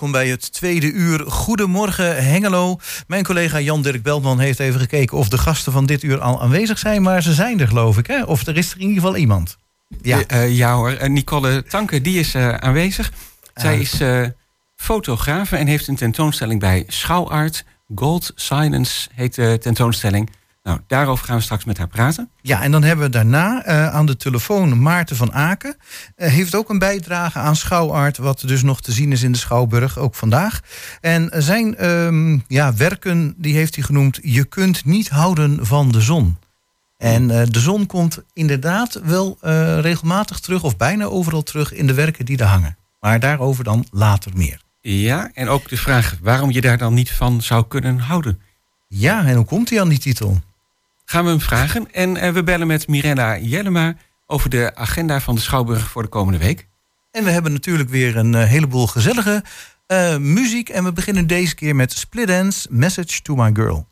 welkom bij het tweede uur. Goedemorgen Hengelo. Mijn collega Jan-Dirk Beltman heeft even gekeken of de gasten van dit uur al aanwezig zijn. Maar ze zijn er geloof ik, hè? Of er is er in ieder geval iemand. Ja, uh, ja hoor. Nicole Tanke, die is uh, aanwezig. Zij is uh, fotografe en heeft een tentoonstelling bij Schouwart. Gold Silence heet de tentoonstelling. Nou, daarover gaan we straks met haar praten. Ja, en dan hebben we daarna uh, aan de telefoon Maarten van Aken. Uh, heeft ook een bijdrage aan Schouwart, wat dus nog te zien is in de Schouwburg, ook vandaag. En zijn um, ja, werken, die heeft hij genoemd... Je kunt niet houden van de zon. En uh, de zon komt inderdaad wel regelmatig terug, of bijna overal terug... in de werken die er hangen. Maar daarover dan later meer. Ja, en ook de vraag waarom je daar dan niet van zou kunnen houden. Ja, en hoe komt hij aan die titel? Gaan we hem vragen. En uh, we bellen met Mirella Jellema over de agenda van de Schouwburg voor de komende week. En we hebben natuurlijk weer een uh, heleboel gezellige uh, muziek. En we beginnen deze keer met Split Dance Message to My Girl.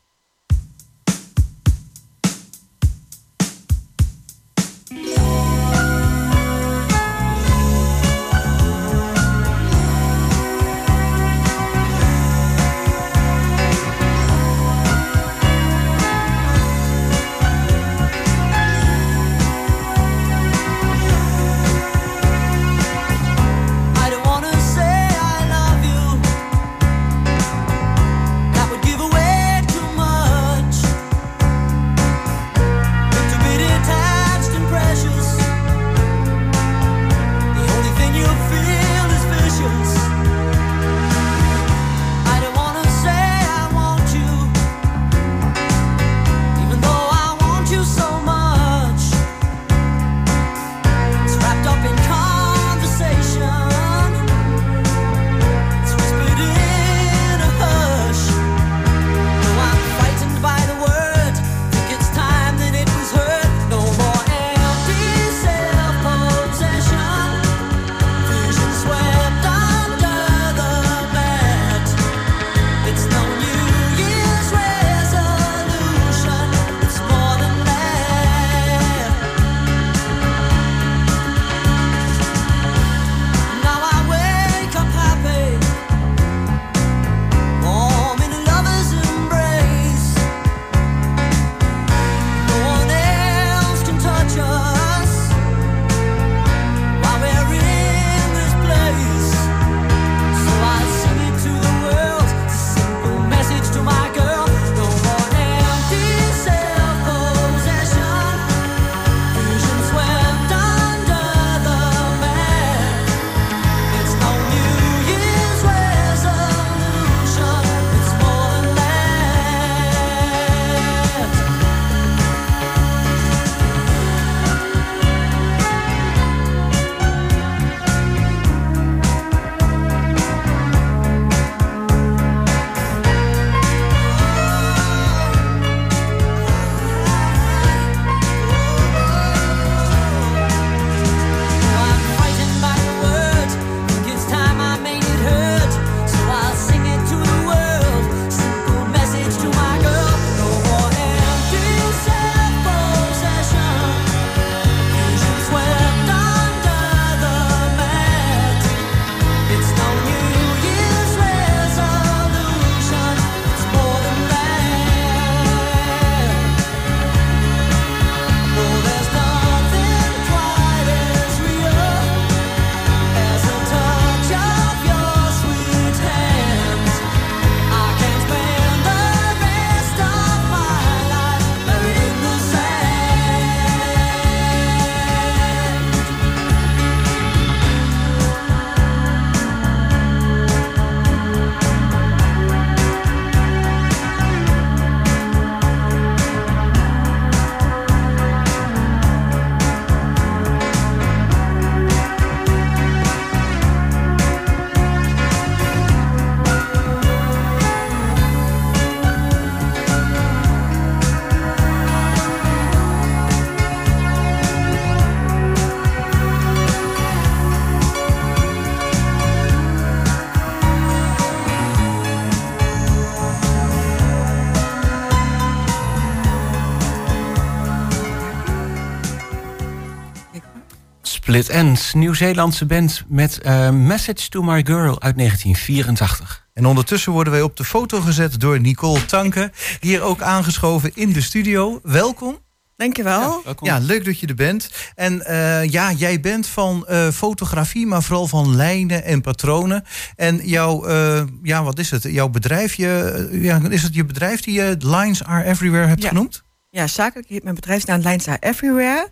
Split Ends, Nieuw-Zeelandse band met uh, Message to My Girl uit 1984. En ondertussen worden wij op de foto gezet door Nicole Tanke. Hier ook aangeschoven in de studio. Welkom. Dankjewel. Ja, ja, leuk dat je er bent. En uh, ja, jij bent van uh, fotografie, maar vooral van lijnen en patronen. En jouw, uh, ja, wat is het? Jouw bedrijf, je, ja, is het je bedrijf die je Lines Are Everywhere hebt ja. genoemd? Ja, zakelijk heet mijn bedrijfsnaam Lines Are Everywhere.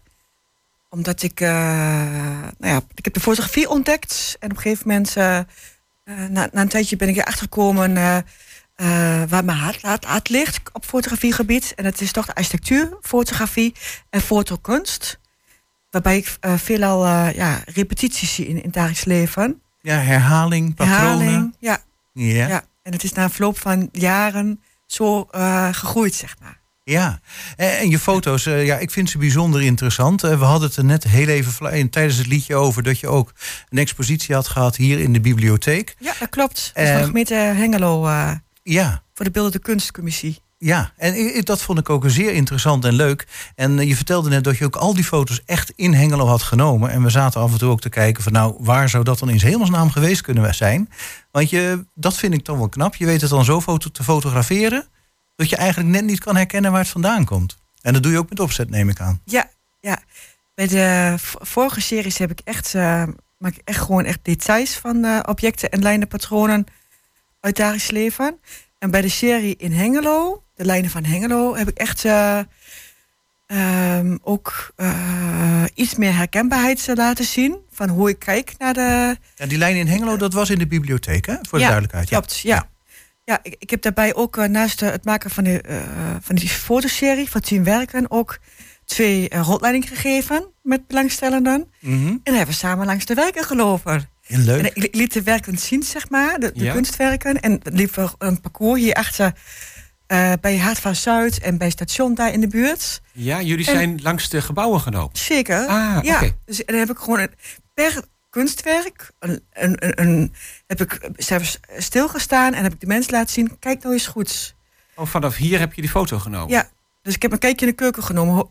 Omdat ik, nou ja, ik heb de fotografie ontdekt. En op een gegeven moment, na, na, een tijdje ben ik erachter gekomen... Waar mijn hart, hart, hart, ligt op fotografiegebied. En dat is toch de architectuur, fotografie en fotokunst. Waarbij ik veelal ja, repetities zie in, in het dagelijks leven. Ja, herhaling, patronen. Herhaling, ja. ja. ja. En het is na verloop van jaren zo gegroeid, zeg maar. Ja, en je foto's, ja, ik vind ze bijzonder interessant. We hadden het er net heel even tijdens het liedje over dat je ook een expositie had gehad hier in de bibliotheek. Ja, dat klopt. Dat is gemeente Hengelo. Ja. Voor de Beeldende Kunstcommissie. Ja, en dat vond ik ook zeer interessant en leuk. En je vertelde net dat je ook al die foto's echt in Hengelo had genomen. En we zaten af en toe ook te kijken van nou, waar zou dat dan in hemelsnaam geweest kunnen zijn? Want je, dat vind ik dan wel knap. Je weet het dan zo foto te fotograferen, dat je eigenlijk net niet kan herkennen waar het vandaan komt. En dat doe je ook met opzet, neem ik aan. Ja, ja. Bij de vorige series heb ik echt, uh, maak ik echt gewoon echt details van uh, objecten en lijnen, patronen uit dagelijks leven. En bij de serie in Hengelo, de lijnen van Hengelo, heb ik echt uh, um, ook iets meer herkenbaarheid laten zien. Van hoe ik kijk naar de. Ja, die lijn in Hengelo, dat was in de bibliotheek, hè? Voor de ja, duidelijkheid. Klopt, ja. ja. Ja. ik, ik heb daarbij ook uh, naast het maken van, de, van die fotoserie van Team Werken ook twee rondleidingen gegeven met belangstellenden. Mm -hmm. En dan hebben we samen langs de werken gelopen. En leuk. En ik liet de werken zien, zeg maar, de, de ja. kunstwerken. En liep er een parcours hierachter uh, bij Hart van Zuid en bij station daar in de buurt. Ja, jullie zijn langs de gebouwen gelopen. Zeker. Ah, ja. Okay. Dus en dan heb ik gewoon een, per kunstwerk een, een, een, een, heb ik zelfs stilgestaan en heb ik de mensen laten zien, kijk nou eens goed. Oh, vanaf hier heb je die foto genomen? Ja, dus ik heb een kijkje in de keuken genomen.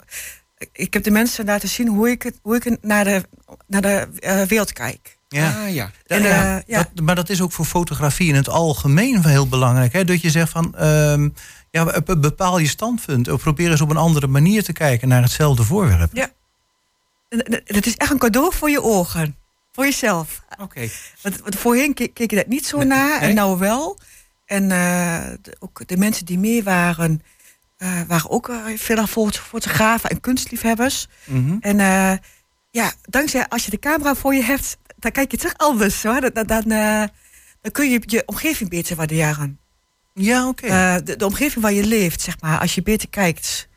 Ik heb de mensen laten zien hoe ik, het, hoe ik naar de, naar de uh, wereld kijk. Ja, ah, ja. En, uh, ja. Dat, maar dat is ook voor fotografie in het algemeen heel belangrijk. Hè? Dat je zegt van, um, ja, bepaal je standpunt. Of probeer eens op een andere manier te kijken naar hetzelfde voorwerp. Ja. Het is echt een cadeau voor je ogen. Voor jezelf. Oké. Okay. Want, want, voorheen keek, keek je dat niet zo naar. Nee? En nou wel. En uh, de, ook de mensen die mee waren... Uh, waren ook veel fotografen en kunstliefhebbers. Mm -hmm. En ja, dankzij als je de camera voor je hebt dan kijk je toch anders. Hoor. Dan, dan, dan kun je je omgeving beter waarderen. Ja, oké. Okay. De, de, omgeving waar je leeft, zeg maar, als je beter kijkt.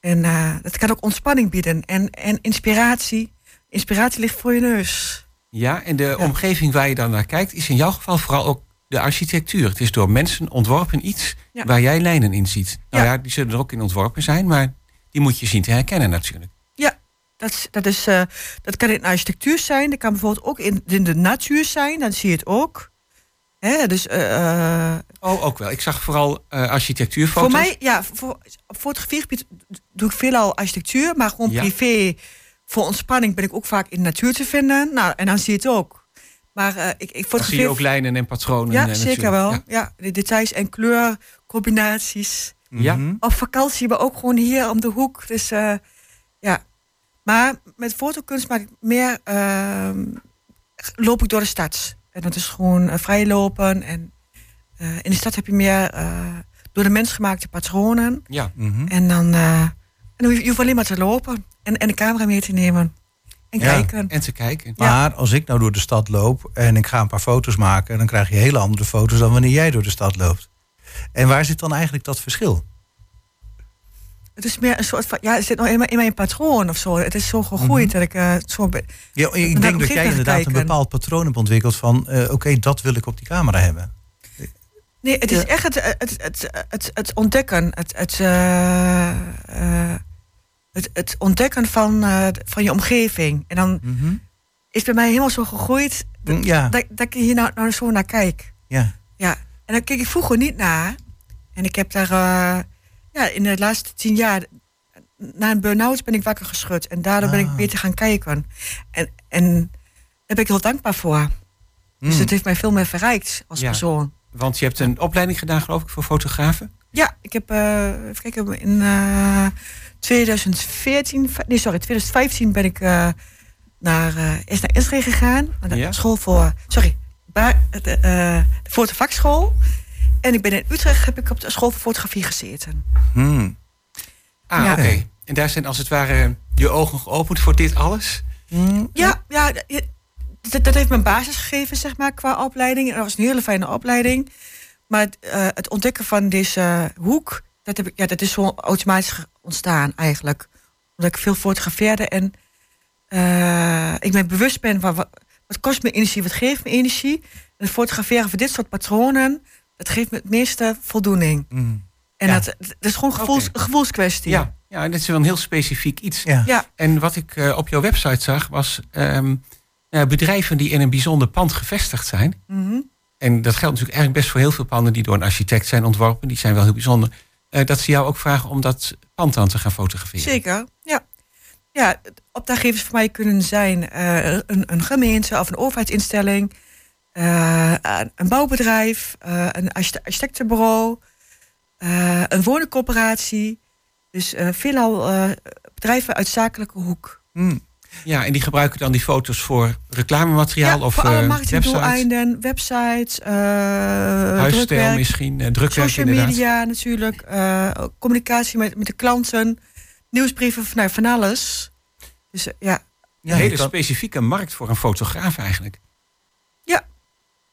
En dat kan ook ontspanning bieden en, en inspiratie. Inspiratie ligt voor je neus. Ja, en de ja. omgeving waar je dan naar kijkt, is in jouw geval vooral ook de architectuur. Het is door mensen ontworpen iets ja. waar jij lijnen in ziet. Nou ja. ja, die zullen er ook in ontworpen zijn, maar die moet je zien te herkennen natuurlijk. Ja, dat, dat, is, uh, dat kan in architectuur zijn. Dat kan bijvoorbeeld ook in, in de natuur zijn. Dan zie je het ook. Hè, dus, uh, oh, ook wel. Ik zag vooral uh, architectuurfoto's. Voor mij, ja, voor, op fotografiegebied doe ik veelal architectuur. Maar gewoon privé, voor ontspanning ben ik ook vaak in de natuur te vinden. Nou, en dan zie je het ook. Maar uh, ik, ik fotografeer... Dan zie je ook lijnen en patronen. Ja, en zeker wel. Ja. ja. de details en kleurcombinaties. Ja. Op vakantie, maar ook gewoon hier om de hoek. Dus uh, ja. Maar met fotokunst maak ik meer... Uh, loop ik door de stad. En dat is gewoon uh, vrij lopen. En uh, in de stad heb je meer door de mens gemaakte patronen. Ja. Mm -hmm. En dan... en dan je hoeft alleen maar te lopen. En, en de camera mee te nemen. En ja. kijken. En te kijken. Maar als ik nou door de stad loop en ik ga een paar foto's maken, dan krijg je hele andere foto's dan wanneer jij door de stad loopt. En waar zit dan eigenlijk dat verschil? Het is meer een soort van, ja, het zit nog in mijn, in mijn patroon of zo. Het is zo gegroeid mm -hmm. dat ik uh, zo. Be- ja, ik denk dat jij inderdaad kijken. een bepaald patroon hebt ontwikkeld van, uh, oké, okay, dat wil ik op die camera hebben. Nee, het is ja. echt het, het, het, het, het ontdekken. Het, het, uh, het, het ontdekken van, uh, van je omgeving. En dan mm -hmm. is bij mij helemaal zo gegroeid dat, ja. dat, dat ik hier nou, nou zo naar kijk. Ja. ja. En daar keek ik vroeger niet naar. En ik heb daar uh, ja, in de laatste tien jaar na een burn-out ben ik wakker geschud. En daardoor ben ik Ah. beter gaan kijken. En, en daar ben ik heel dankbaar voor. Dus Mm. het heeft mij veel meer verrijkt als Ja. persoon. Want je hebt een opleiding gedaan, geloof ik, voor fotografen. Ja, ik heb, eh even kijken, in eh 2014, nee sorry, 2015 ben ik eh, naar, eerst naar Israël gegaan. Naar de Ja. school voor, sorry, ba- de, eh, de fotovakschool. En ik ben in Utrecht, heb ik op de school voor fotografie gezeten. Hmm. Ah, Ja. oké. En daar zijn als het ware je ogen geopend voor dit alles. Hmm. Ja, ja dat, dat heeft me een basis gegeven, zeg maar, qua opleiding. En dat was een hele fijne opleiding. Maar het, het ontdekken van deze hoek, dat, heb ik, ja, dat is zo automatisch ontstaan eigenlijk. Omdat ik veel fotografeerde en eh, ik me bewust ben van wat, wat kost me energie, wat geeft me energie. En het fotograferen van dit soort patronen, dat geeft me het meeste voldoening. Hmm. En Ja. dat, dat is gewoon een gevoels, gevoelskwestie. Ja, ja, en dit is wel een heel specifiek iets. Ja. Ja. En wat ik eh, op jouw website zag, was ehm, ja, bedrijven die in een bijzonder pand gevestigd zijn. Mhm. En dat geldt natuurlijk eigenlijk best voor heel veel panden die door een architect zijn ontworpen. Die zijn wel heel bijzonder. Eh, dat ze jou ook vragen om dat pand dan te gaan fotograferen. Zeker, ja. Ja, opdrachtgevers voor mij kunnen zijn eh, een, een gemeente of een overheidsinstelling, eh, een bouwbedrijf, een archite- architectenbureau, een woningcoöperatie. Dus veelal bedrijven uit zakelijke hoek. Hmm. Ja, en die gebruiken dan die foto's voor reclamemateriaal ja, of voor alle eh, marketingdoeleinden, websites, eh huisstijl drukwerk, misschien, eh, drukwerk social inderdaad. media natuurlijk, eh, communicatie met, met de klanten, nieuwsbrieven, van, nou, van alles. Dus eh, ja, Een Ja, hele specifieke markt voor een fotograaf eigenlijk.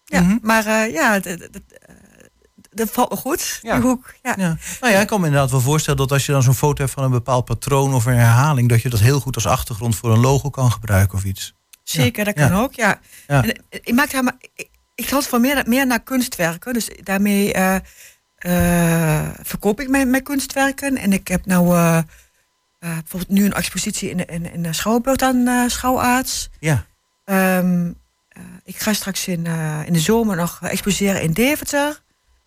Ja, Mhm. maar eh, ja, eh, dat valt me goed, Ja. die hoek. Ja. Ja. Nou ja, ik kan me inderdaad wel voorstellen dat als je dan zo'n foto hebt van een bepaald patroon of een herhaling, dat je dat heel goed als achtergrond voor een logo kan gebruiken of iets. Zeker, dat kan ook, ja. En, eh, ik maak daar maar, ik, ik van meer, meer naar kunstwerken, dus daarmee eh, eh, verkoop ik mijn, mijn kunstwerken. En ik heb nou bijvoorbeeld nu een expositie in, de- in, in de Schouwburg aan Schouwaarts. Ja. Ehm, eh, ik ga straks in, in de zomer nog exposeren in Deventer.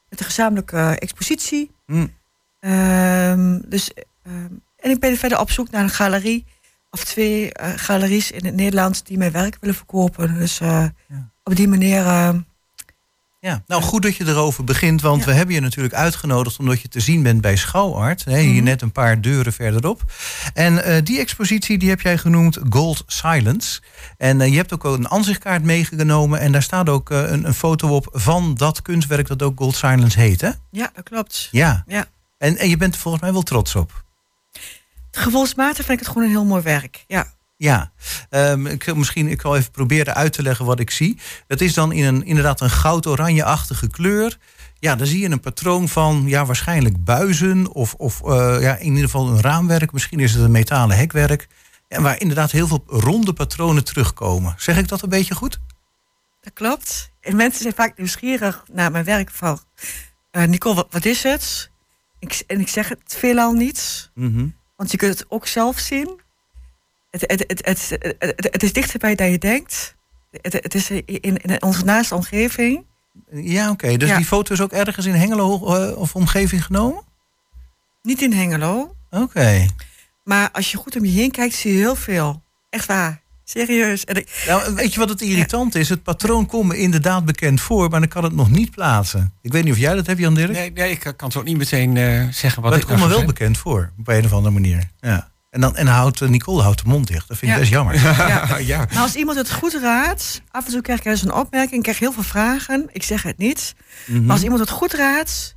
Met een gezamenlijke eh, expositie. Hmm. Ehm, dus, ehm, en ik ben verder op zoek naar een galerie. Of twee eh, galeries in het Nederlands die mijn werk willen verkopen. Dus eh, Ja. op die manier. Ja, nou goed dat je erover begint, want Ja. we hebben je natuurlijk uitgenodigd omdat je te zien bent bij Schouwart. Hè, hier Mhm. net een paar deuren verderop. En eh, die expositie die heb jij genoemd Gold Silence. En eh, je hebt ook een aanzichtkaart meegenomen en daar staat ook eh, een, een foto op van dat kunstwerk dat ook Gold Silence heet, hè? ja, dat klopt. Ja. Ja. En, en je bent er volgens mij wel trots op. Gevoelsmatig vind ik het gewoon een heel mooi werk. Ja. Ja, Ehm, ik, misschien ik zal even proberen uit te leggen wat ik zie. Dat is dan in een, inderdaad een goud-oranje-achtige kleur. Ja, dan zie je een patroon van ja, waarschijnlijk buizen of, of eh, ja, in ieder geval een raamwerk. Misschien is het een metalen hekwerk. En waar inderdaad heel veel ronde patronen terugkomen. Zeg ik dat een beetje goed? Dat klopt. En mensen zijn vaak nieuwsgierig naar mijn werk. Van, eh, Nicole, wat, wat is het? Ik, en ik zeg het veelal niet. Mhm. Want je kunt het ook zelf zien. Het, het, het, het, het, het- het is dichterbij dan je denkt. Het, het is in, in onze naaste omgeving. Ja, oké. Dus Ja. die foto is ook ergens in Hengelo eh, of omgeving genomen? Niet in Hengelo. Oké. Maar als je goed om je heen kijkt, zie je heel veel. Echt waar. Serieus. En ik, Nou, weet je wat het irritant is? Het patroon komt me inderdaad bekend voor, maar dan kan het nog niet plaatsen. Ik weet niet of jij dat hebt, Jan Dirk. Nee, nee, ik kan het ook niet meteen eh, zeggen wat maar het komt me wel bekend voor, op een of andere manier. Ja. En, dan, en houdt, eh, Nicole houdt de mond dicht. Dat vind ik Ja. best jammer. ja. ja. Maar als iemand het goed raadt, af en toe krijg ik eens een opmerking, ik krijg heel veel vragen. Ik zeg het niet. Mhm. Maar als iemand het goed raadt,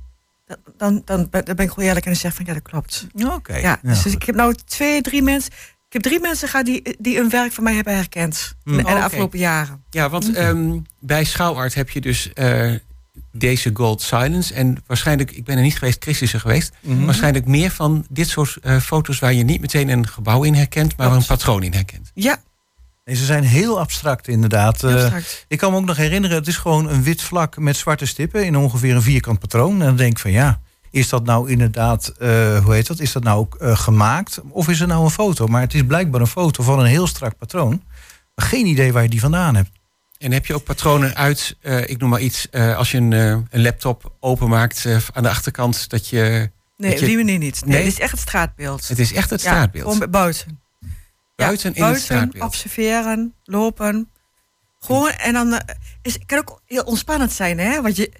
dan, dan, dan, ben ik gewoon eerlijk en dan zeg van ja, dat klopt. Oké. Ja, dus ik heb nou twee, drie mensen. Ik heb drie mensen gehad die, die een werk van mij hebben herkend. In de afgelopen jaren. Ja, want ehm, bij Schouwart heb je dus eh, deze Gold Silence. En waarschijnlijk, ik ben er niet geweest, Chris is er geweest. Mhm. Waarschijnlijk meer van dit soort eh, foto's waar je niet meteen een gebouw in herkent, maar een patroon in herkent. Ja, Nee, ze zijn heel abstract inderdaad. heel Eh, straks. ik kan me ook nog herinneren, het is gewoon een wit vlak met zwarte stippen in ongeveer een vierkant patroon. En dan denk ik van ja, is dat nou inderdaad, eh, hoe heet dat, is dat nou ook eh, gemaakt? Of is het nou een foto? Maar het is blijkbaar een foto van een heel strak patroon. Maar geen idee waar je die vandaan hebt. En heb je ook patronen uit, eh, ik noem maar iets, eh, als je een, eh, een laptop openmaakt aan de achterkant, dat je Nee, Dat op je- die manier niet. Nee, Nee? het is echt het straatbeeld. Het is echt het Ja, straatbeeld. gewoon buiten. buiten Ja, in het straatbeeld. observeren, lopen. Gewoon, en dan is, het kan ook heel ontspannend zijn, hè? Want je,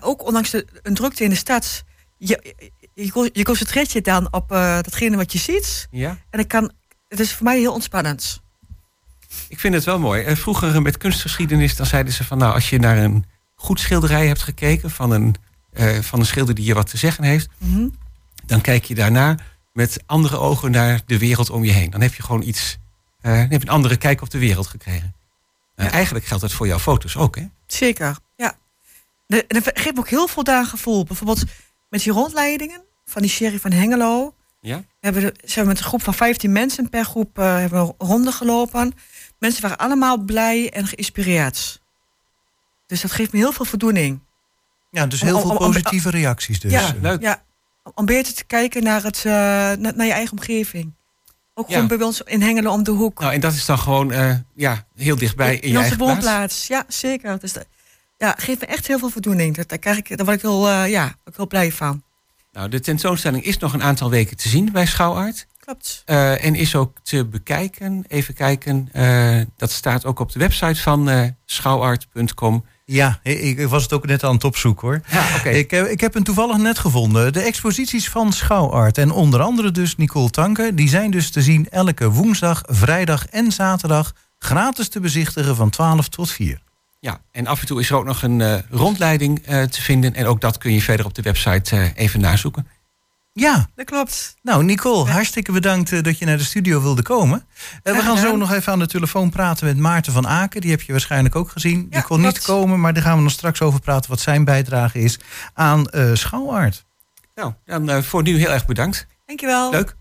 ook ondanks de, een drukte in de stad, je, je, je concentreert je dan op datgene wat je ziet. Ja, En dan kan, het is voor mij heel ontspannend. Ik vind het wel mooi. Eh, Vroeger met kunstgeschiedenis, dan zeiden ze van... nou, als je naar een goed schilderij hebt gekeken... van een, eh, van een schilder die je wat te zeggen heeft... Mhm. dan kijk je daarna met andere ogen naar de wereld om je heen. Dan heb je gewoon iets... dan heb je een andere kijk op de wereld gekregen. Nou, Ja. Eigenlijk geldt dat voor jouw foto's ook, hè? Zeker, ja. En dat geeft me ook heel voldaan gevoel. Bijvoorbeeld met die rondleidingen van die serie van Hengelo. Ja? hebben we, zijn we met een groep van 15 mensen per groep eh, hebben we ronde gelopen. Mensen waren allemaal blij en geïnspireerd. Dus dat geeft me heel veel voldoening. Ja, dus heel Om- veel om- om- positieve reacties dus. Ja. Leuk. Ja, om beter te kijken naar, het, eh, naar, naar je eigen omgeving. Ook Ja. gewoon bij ons in Hengelo om de hoek. Nou, en dat is dan gewoon eh, ja, heel dichtbij in, je onze eigen plaats. woonplaats. Ja, zeker. Dus dat ja, geeft me echt heel veel voldoening. Dat, daar, krijg ik, daar word ik heel, eh, ja, ook heel blij van. Nou, de tentoonstelling is nog een aantal weken te zien bij Schouwart. Klopt. Eh, en is ook te bekijken. Even kijken. eh, dat staat ook op de website van eh schouwart.com. Ja, ik, ik was het ook net aan het opzoeken hoor. Ja, oké. Ik, heb- ik heb hem toevallig net gevonden. De exposities van Schouwart en onder andere dus Nicole Tanke... die zijn dus te zien elke woensdag, vrijdag en zaterdag... gratis te bezichtigen van 12 tot 4. Ja, en af en toe is er ook nog een eh, rondleiding eh, te vinden. En ook dat kun je verder op de website eh, even nazoeken. Ja, Dat klopt. nou Nicole, hartstikke bedankt eh, dat je naar de studio wilde komen. Eh, we gaan zo nog even aan de telefoon praten met Maarten van Aken. Die heb je waarschijnlijk ook gezien. Die Ja, kon niet komen, maar daar gaan we nog straks over praten... wat zijn bijdrage is aan eh Schouwart. Nou, dan eh, voor nu heel erg bedankt. Dankjewel. Leuk.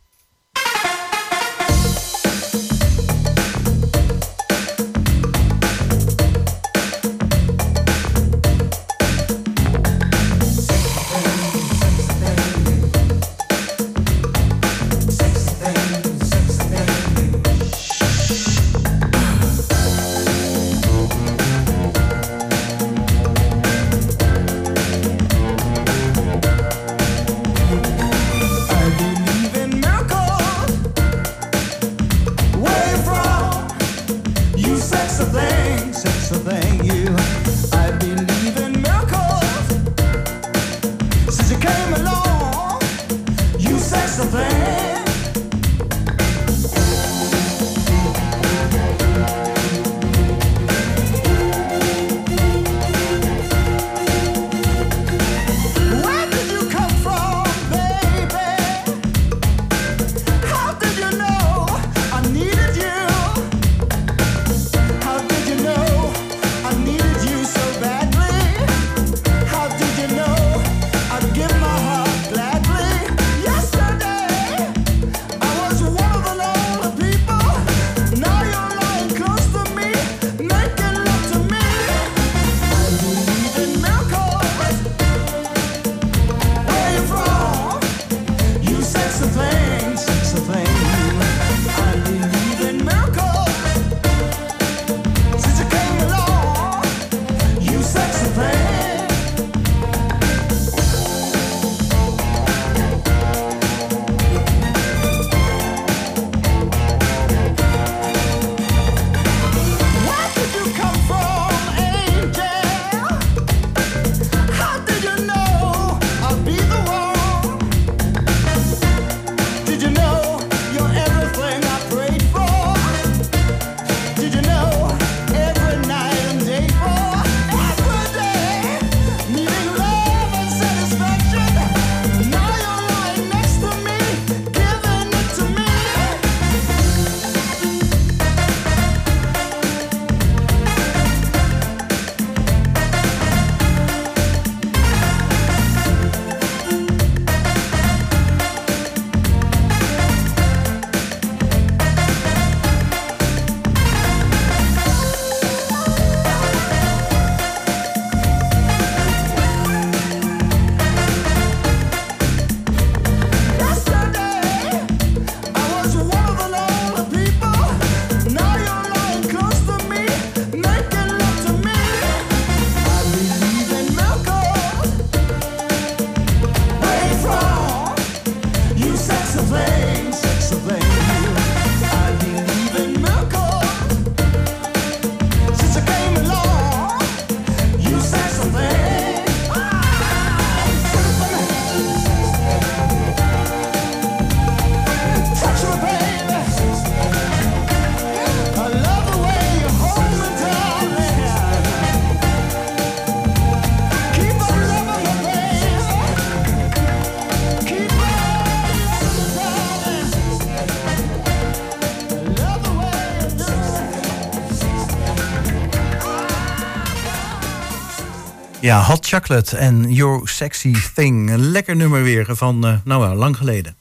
Ja, Hot Chocolate en Your Sexy Thing. Een lekker nummer weer van, uh, nou wel, lang geleden.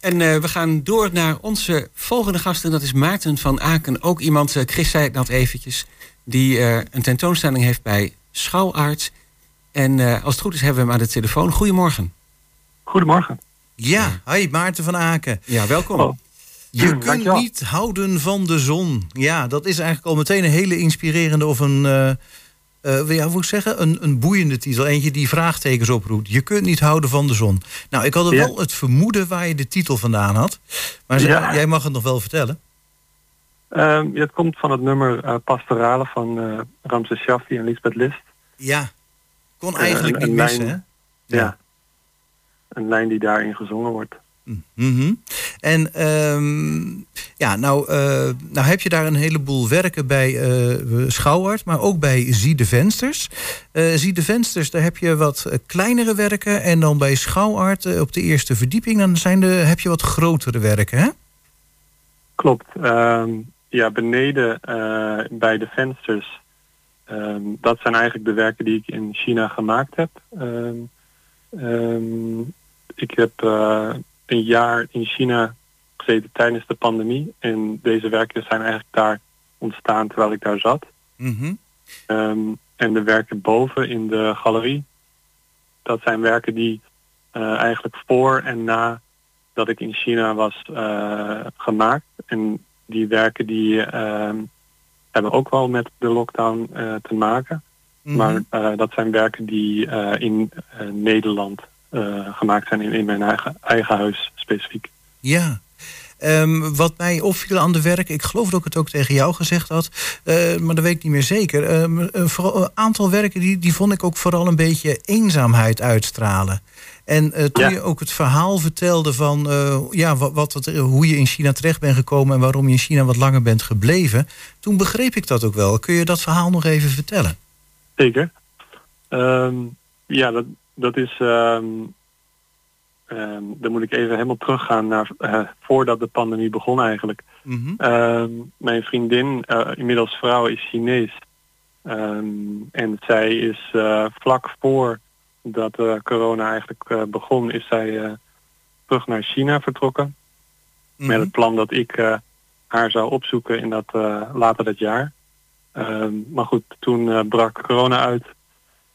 En uh, we gaan door naar onze volgende gast. En dat is Maarten van Aken. Ook iemand, uh, Chris zei het net eventjes... die uh, een tentoonstelling heeft bij Schouwaard. En als het goed is hebben we hem aan de telefoon. Goedemorgen. Goedemorgen. Ja, hi Maarten van Aken. Ja, welkom. Oh. Je kunt niet houden van de zon. Ja, dat is eigenlijk al meteen een hele inspirerende of een... Uh, ja, hoe zeggen, een, een boeiende titel. Eentje die vraagtekens oproept. Je kunt niet houden van de zon. Nou, ik had er wel het vermoeden waar je de titel vandaan had. Maar ja. jij mag het nog wel vertellen. Uh, ja, het komt van het nummer uh, Pastorale van uh, Ramses Shaffi en Lisbeth List. Ja, kon eigenlijk niet missen, hè? Ja. ja. Een lijn die daarin gezongen wordt. Mm. En um, ja, nou, uh, nou heb je daar een heleboel werken bij uh, Schouwart, maar ook bij Zie de Vensters. Uh, Zie de Vensters, daar heb je wat kleinere werken. En dan bij Schouwart op de eerste verdieping, dan zijn de, heb je wat grotere werken, hè? Klopt. Um, ja, beneden bij de vensters, um, dat zijn eigenlijk de werken die ik in China gemaakt heb. ik heb een jaar in China gezeten tijdens de pandemie. En deze werken zijn eigenlijk daar ontstaan terwijl ik daar zat. Mm um, en de werken boven in de galerie, dat zijn werken die uh, eigenlijk voor en na dat ik in China was uh, gemaakt. En die werken die uh, hebben ook wel met de lockdown uh, te maken. Mm -hmm. Maar dat zijn werken die in Nederland gemaakt zijn in, in mijn eigen, eigen huis specifiek. Ja, Um, wat mij opviel aan de werk, ik geloof dat ik het ook tegen jou gezegd had, uh, maar dat weet ik niet meer zeker. Um, een aantal werken die, die vond ik ook vooral een beetje eenzaamheid uitstralen. En uh, toen ja. je ook het verhaal vertelde van uh, ja, wat, wat, hoe je in China terecht bent gekomen en waarom je in China wat langer bent gebleven, toen begreep ik dat ook wel. Kun je dat verhaal nog even vertellen? Zeker. Um, ja, dat, dat is Um, dan moet ik even helemaal teruggaan naar uh, voordat de pandemie begon eigenlijk. Mm -hmm. um, mijn vriendin, uh, inmiddels vrouw, is Chinees. En zij is uh, vlak voor dat corona eigenlijk begon, is zij terug naar China vertrokken. Mm -hmm. Met het plan dat ik haar zou opzoeken in dat later dat jaar. maar goed, toen brak corona uit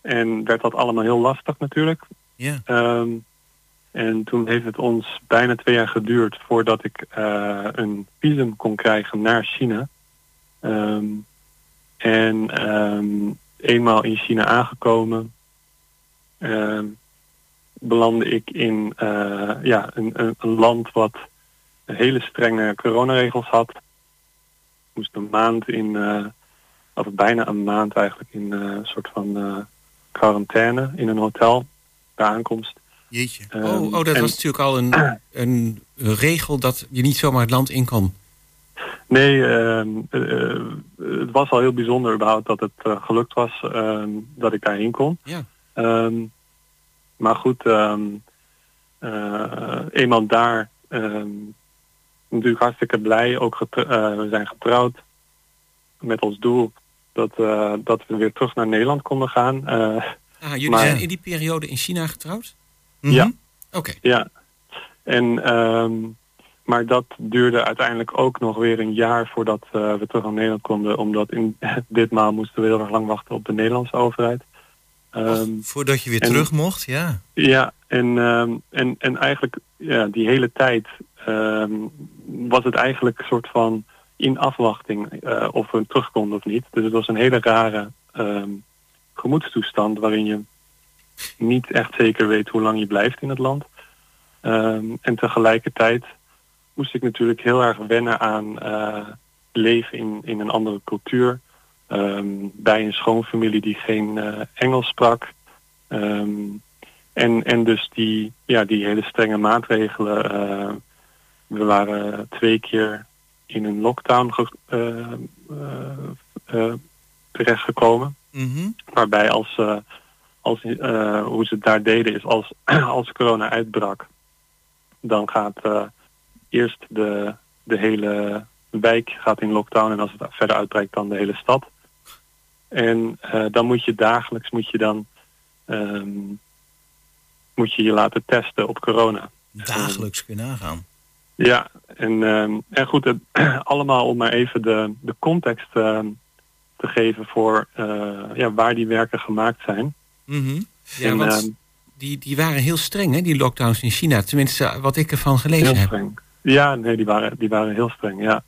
en werd dat allemaal heel lastig natuurlijk. Ja. Yeah. En toen heeft het ons bijna twee jaar geduurd voordat ik uh, een visum kon krijgen naar China. Um, en um, eenmaal in China aangekomen, uh, belandde ik in uh, ja, een, een, een, land wat hele strenge coronaregels had. Ik moest een maand in, of bijna een maand eigenlijk, in een soort van quarantaine in een hotel bij aankomst. Jeetje. Um, oh, oh, dat en, was natuurlijk al een, een regel dat je niet zomaar het land in kon. Nee, uh, uh, het was al heel bijzonder überhaupt dat het uh, gelukt was ehm, dat ik daarheen kon. Ja. Um, maar goed, eh, eenmaal daar natuurlijk hartstikke blij. Ook we zijn getrouwd met ons doel dat, dat we weer terug naar Nederland konden gaan. ah, jullie maar, zijn in die periode in China getrouwd? Mm -hmm. Ja. Oké. Okay. Ja. En, um, maar dat duurde uiteindelijk ook nog weer een jaar voordat uh, we terug naar Nederland konden. Omdat in ditmaal moesten we heel erg lang wachten op de Nederlandse overheid. Um, Och, voordat je weer en, terug mocht, ja. Ja, en, um, en, en eigenlijk ja, die hele tijd was het eigenlijk een soort van in afwachting uh, of we terug konden of niet. Dus het was een hele rare gemoedstoestand waarin je niet echt zeker weet hoe lang je blijft in het land. Um, en tegelijkertijd moest ik natuurlijk heel erg wennen aan uh, leven in, in een andere cultuur. Um, bij een schoonfamilie die geen uh, Engels sprak. En, en dus die, ja, die hele strenge maatregelen. We waren twee keer in een lockdown terechtgekomen. Mm -hmm. Waarbij als als, hoe ze het daar deden is als, als corona uitbrak, dan gaat eerst de, de hele wijk gaat in lockdown en als het verder uitbreidt dan de hele stad. En uh, dan moet je dagelijks moet je dan ehm, moet je je laten testen op corona. Dagelijks kun je nagaan. Ja, en, ehm, en goed, het, allemaal om maar even de, de context ehm, te geven voor eh, ja, waar die werken gemaakt zijn. Mhm. Ja, En, want ehm, die, die waren heel streng, hè, die lockdowns in China. Tenminste, wat ik ervan gelezen heel heb. streng. Ja, nee, die waren, die waren heel streng, ja.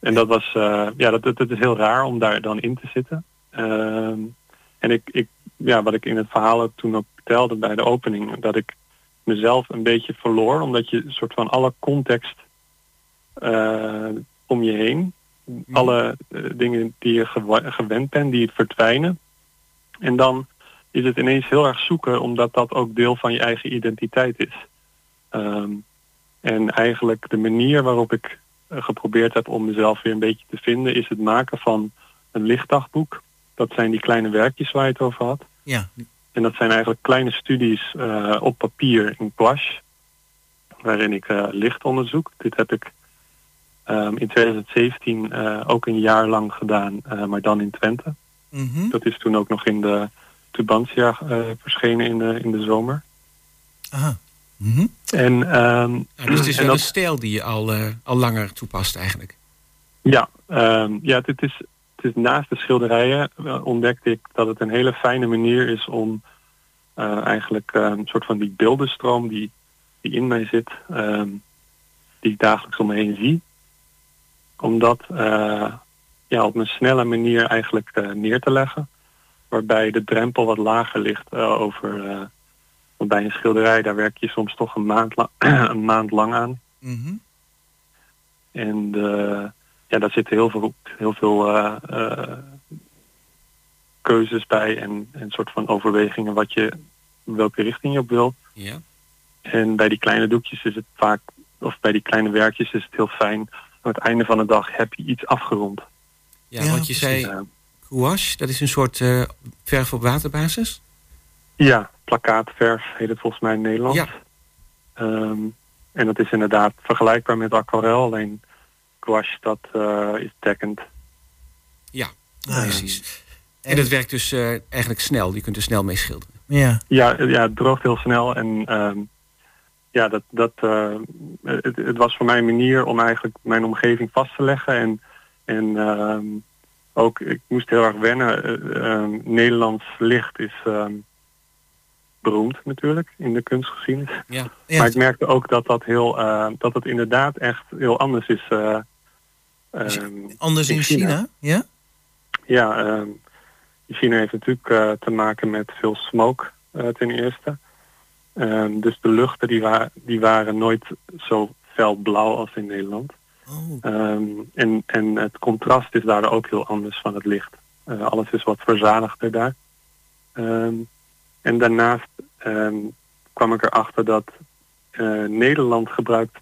En dat was, eh, ja, dat, dat, dat is heel raar om daar dan in te zitten. En ik, ik, ja, wat ik in het verhaal ook toen ook vertelde bij de opening, dat ik mezelf een beetje verloor, omdat je soort van alle context eh, om je heen, alle eh, dingen die je gewend bent, die verdwijnen. En dan is het ineens heel erg zoeken, omdat dat ook deel van je eigen identiteit is. Ehm, en eigenlijk de manier waarop ik eh, geprobeerd heb om mezelf weer een beetje te vinden, is het maken van een lichtdagboek. Dat zijn die kleine werkjes waar je het over had. Ja. En dat zijn eigenlijk kleine studies eh, op papier in gouache, waarin ik eh, licht onderzoek. Dit heb ik ehm, in 2017 eh, ook een jaar lang gedaan, maar dan in Twente. Mhm. Dat is toen ook nog in de Tubantia verschenen in de, in de zomer. Aha. Mhm. En, Nou, dus het is wel dat- een stijl die je al, al langer toepast eigenlijk. Ja, ehm, ja het, is, is naast de schilderijen eh, ontdekte ik dat het een hele fijne manier is om eh, eigenlijk eh, een soort van die beeldenstroom die, die in mij zit, ehm, die ik dagelijks om me heen zie, om dat ja, op een snelle manier eigenlijk neer te leggen. Waarbij de drempel wat lager ligt over. want bij een schilderij, daar werk je soms toch een maand, la- een maand lang aan. Mhm. En ja, daar zitten heel veel, heel veel eh, eh, keuzes bij en een soort van overwegingen wat je, welke richting je op wil. Ja. En bij die kleine doekjes is het vaak, of bij die kleine werkjes is het heel fijn. Aan het einde van de dag heb je iets afgerond. Ja, Ja, want je zei gouache, dat is een soort eh, verf op waterbasis. ja, plakkaatverf heet het volgens mij in Nederland. Ja. Ehm, en dat is inderdaad vergelijkbaar met aquarel, alleen gouache dat eh, is dekkend. Ja, Ah, precies. En dat werkt dus eh, eigenlijk snel. Je kunt er snel mee schilderen. Ja. Ja, ja, het droogt heel snel en ehm, ja, dat, dat, eh, het, het was voor mij een manier om eigenlijk mijn omgeving vast te leggen en, en ehm, ook, ik moest heel erg wennen. eh, ehm, Nederlands licht is ehm, beroemd natuurlijk in de kunstgeschiedenis. Ja. Ja. Maar ik merkte ook dat dat heel, eh, dat het inderdaad echt heel anders is. eh, ehm, Anders in in China. China? Ja? ja, ehm, China heeft natuurlijk eh, te maken met veel smoke eh, ten eerste. Ehm, dus de luchten die, wa die waren nooit zo fel blauw als in Nederland. Oh. En, en het contrast is daardoor ook heel anders van het licht. Eh, alles is wat verzadigder daar. En daarnaast kwam ik erachter dat Nederland gebruikt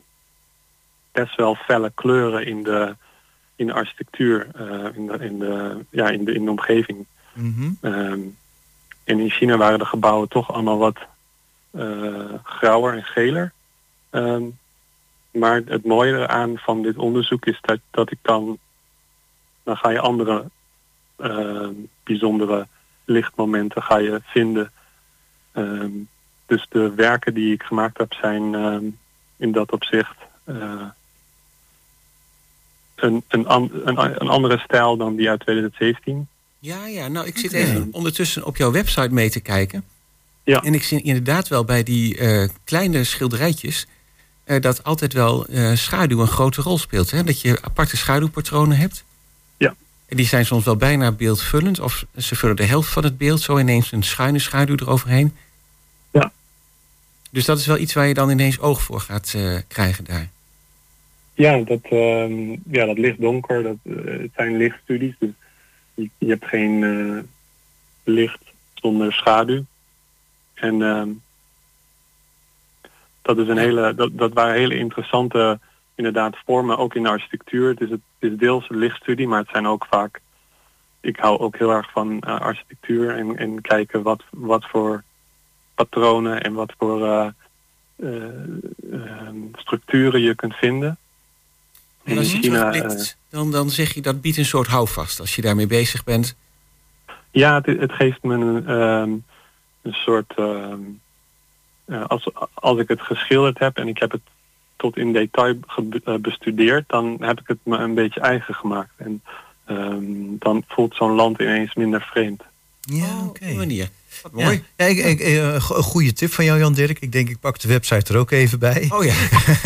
best wel felle kleuren in de, in de architectuur, eh, in, de, in, de, ja, in, de, in de omgeving. Mhm. Ehm, en in China waren de gebouwen toch allemaal wat eh, grauwer en geler. Ehm, maar het mooie eraan van dit onderzoek is dat, dat ik dan... dan ga je andere ehm, bijzondere lichtmomenten ga je vinden. Dus de werken die ik gemaakt heb zijn in dat opzicht... eh, een, een, an- een, een andere stijl dan die uit 2017. Ja, ja. Nou, ik zit even ondertussen op jouw website mee te kijken. Ja. En ik zie inderdaad wel bij die eh, kleine schilderijtjes... eh, dat altijd wel eh, schaduw een grote rol speelt. Hè? Dat je aparte schaduwpatronen hebt. Ja. En die zijn soms wel bijna beeldvullend. Of ze vullen de helft van het beeld. Zo ineens een schuine schaduw eroverheen. Ja. Dus dat is wel iets waar je dan ineens oog voor gaat eh, krijgen daar. Ja, dat, ehm, ja, dat licht donker, dat, eh, het zijn lichtstudies. Dus je, hebt geen eh, licht zonder schaduw. En ehm, dat, is een hele, dat, dat waren hele interessante inderdaad vormen, ook in de architectuur. Het is, het, is deels een lichtstudie, maar het zijn ook vaak... Ik hou ook heel erg van eh, architectuur en, en kijken wat, wat voor patronen en wat voor eh, eh, ehm, structuren je kunt vinden. En als je China, terugblikt, dan, dan zeg je dat biedt een soort houvast als je daarmee bezig bent. Ja, het, het geeft me een, ehm, een soort... ehm, eh, als, als ik het geschilderd heb en ik heb het tot in detail ge- eh, bestudeerd... dan heb ik het me een beetje eigen gemaakt. En ehm, dan voelt zo'n land ineens minder vreemd. Ja, Oh, oké. Op die manier. Wat mooi. Ja, ik, ik, eh, een goede tip van jou, Jan Dirk. Ik denk, ik pak de website er ook even bij. Oh ja,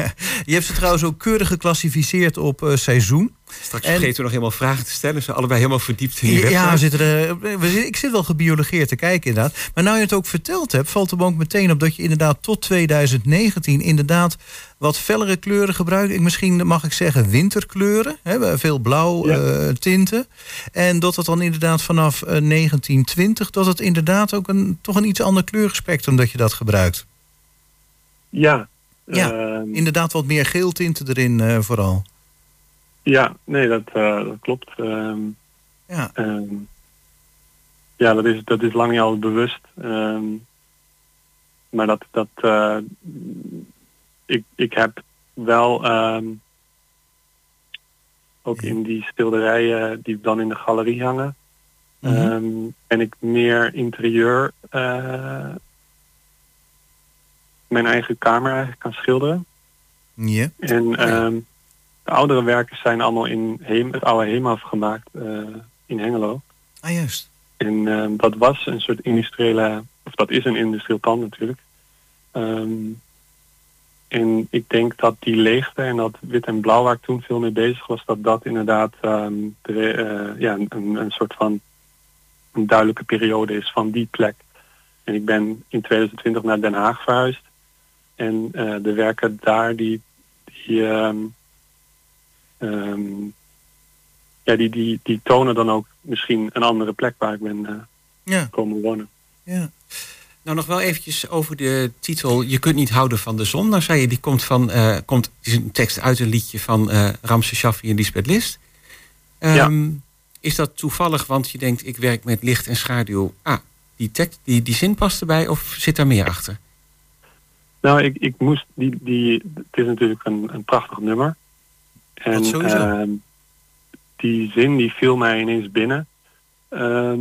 Je hebt ze trouwens ook keurig geclassificeerd op eh, seizoen. straks En- vergeten we nog helemaal vragen te stellen. Ze allebei helemaal verdiept in die website. Ja, zitten er, we zitten- ik zit wel gebiologeerd te kijken inderdaad. Maar nou je het ook verteld hebt, valt er ook meteen op dat je inderdaad tot 2019 inderdaad wat fellere kleuren gebruikt. Ik, misschien mag ik zeggen winterkleuren. Hè, veel blauw Ja. eh, tinten. En dat het dan inderdaad vanaf eh, 1920, dat het inderdaad ook een, toch een iets ander kleurspectrum dat je dat gebruikt. Ja. Ja, ehm, Inderdaad wat meer geeltinten erin eh, vooral. ja nee, dat, eh, dat klopt. Ehm, Ja. Ehm, ja, dat is, dat is lang niet altijd bewust. Maar dat, dat eh, ik, ik heb wel ook in die schilderijen die dan in de galerie hangen, Mhm. ehm, ben ik meer interieur eh, mijn eigen kamer eigenlijk kan schilderen. ja. En ehm, de oudere werken zijn allemaal in Heem, het oude Heemaf gemaakt eh, in Hengelo. Ah, juist. En ehm, dat was een soort industriële, of dat is een industrieel pand natuurlijk. En ik denk dat die leegte en dat wit en blauw waar ik toen veel mee bezig was, dat dat inderdaad de, eh, ja, een, een soort van een duidelijke periode is van die plek. En ik ben in 2020 naar Den Haag verhuisd. En eh, de werken daar, die, die, ehm, ehm, ja, die, die, die tonen dan ook misschien een andere plek waar ik ben Ja, komen wonen. ja. Nou, nog wel eventjes over de titel Je kunt niet houden van de zon. Nou zei je, die komt van, eh, komt, is een tekst uit een liedje van eh Ramses Shaffi en Lisbeth List. Ehm, Is dat toevallig, want je denkt, ik werk met licht en schaduw. Ah, die, tekst, die, die zin past erbij of zit daar meer achter? Nou, ik, ik moest die, die. Het is natuurlijk een, een prachtig nummer. En ehm, die zin die viel mij ineens binnen. Ehm,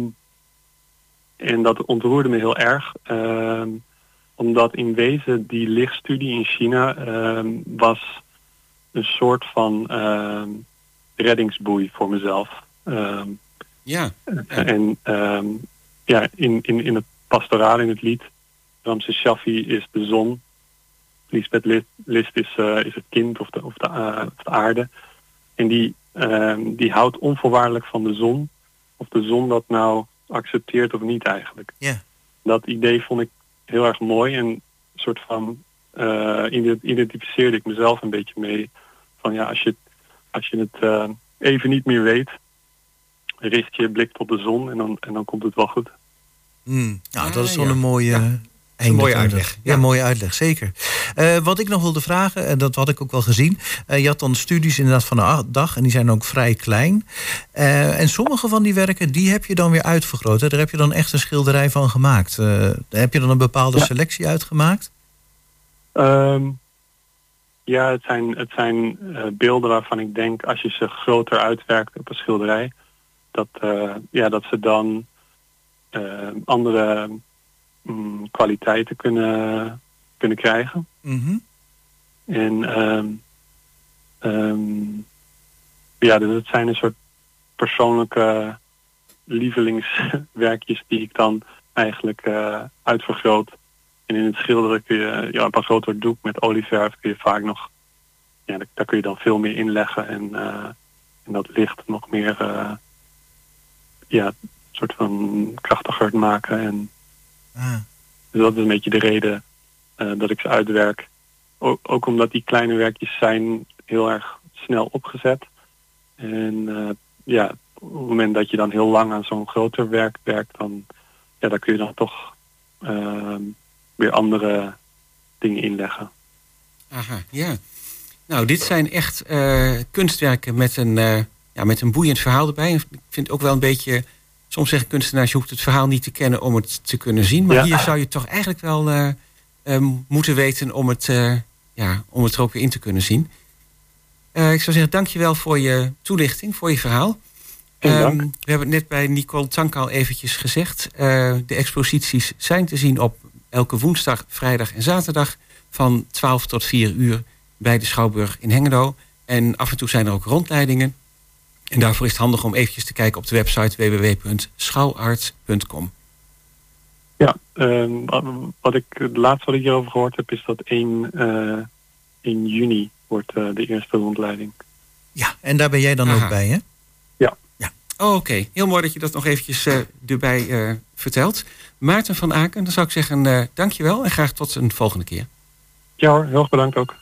en dat ontroerde me heel erg. ehm, omdat in wezen die lichtstudie in China was een soort van reddingsboei voor mezelf. Ehm, Ja, en ehm, ja, in, in, in het pastoraal in het lied, Ramses Shaffi is de zon. Lisbeth List, List is, eh, is het kind of de, of, de, eh, of de aarde. En die, ehm, die houdt onvoorwaardelijk van de zon. Of de zon dat nou accepteert of niet eigenlijk. Ja. Dat idee vond ik heel erg mooi. En een soort van eh, ide- identificeerde ik mezelf een beetje mee. Van ja, als je, als je het eh, even niet meer weet, richt je blik tot de zon en dan, en dan komt het wel goed. Hmm. Nou, Ah, dat is wel ja. een mooie... Ja. einde een mooie de- uitleg, Ja, ja. mooie uitleg, zeker. Eh, wat ik nog wilde vragen, en dat had ik ook wel gezien. eh, je had dan studies inderdaad van een dag en die zijn ook vrij klein. Eh, en sommige van die werken, die heb je dan weer uitvergroot. hè. Daar heb je dan echt een schilderij van gemaakt. Eh, heb je dan een bepaalde Ja. selectie uitgemaakt? Ehm, ja, het zijn, het zijn eh, beelden waarvan ik denk als je ze groter uitwerkt op een schilderij, dat, eh, ja, dat ze dan eh, andere mm, kwaliteiten kunnen, kunnen krijgen. Mhm. En ehm, ehm, ja, dus het zijn een soort persoonlijke lievelingswerkjes die ik dan eigenlijk eh, uitvergroot. En in het schilderen kun je, ja, op een groter doek met olieverf kun je vaak nog, ja, daar, kun je dan veel meer inleggen en, en dat licht nog meer, ja, soort van krachtiger maken. En Ah. dus dat is een beetje de reden eh, dat ik ze uitwerk. Ook, ook omdat die kleine werkjes zijn heel erg snel opgezet. En eh, ja, op het moment dat je dan heel lang aan zo'n groter werk werkt, dan ja, daar kun je dan toch ehm, weer andere dingen inleggen. Aha, ja. Nou, dit zijn echt eh, kunstwerken met een, ja, met een boeiend verhaal erbij. Ik vind ook wel een beetje... Soms zeggen kunstenaars, je hoeft het verhaal niet te kennen om het te kunnen zien. Maar Ja. hier zou je toch eigenlijk wel eh, eh, moeten weten om het, eh, ja, om het er ook weer in te kunnen zien. Ik zou zeggen, dankjewel voor je toelichting, voor je verhaal. Um, we hebben het net bij Nicole Tank al eventjes gezegd. Uh, de exposities zijn te zien op elke woensdag, vrijdag en zaterdag... van 12 tot 4 uur bij de Schouwburg in Hengelo. En af en toe zijn er ook rondleidingen. En daarvoor is het handig om eventjes te kijken op de website www.schouwarts.com. Ja, uh, wat ik, het laatste wat ik hierover gehoord heb... is dat 1, uh, 1 juni wordt uh, de eerste rondleiding. Ja, en daar ben jij dan Aha. ook bij, hè? Ja. ja. Oh, Oké, heel mooi dat je dat nog eventjes uh, erbij uh, vertelt. Maarten van Aken, dan zou ik zeggen uh, dankjewel en graag tot een volgende keer. Ja hoor, heel erg bedankt ook.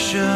picture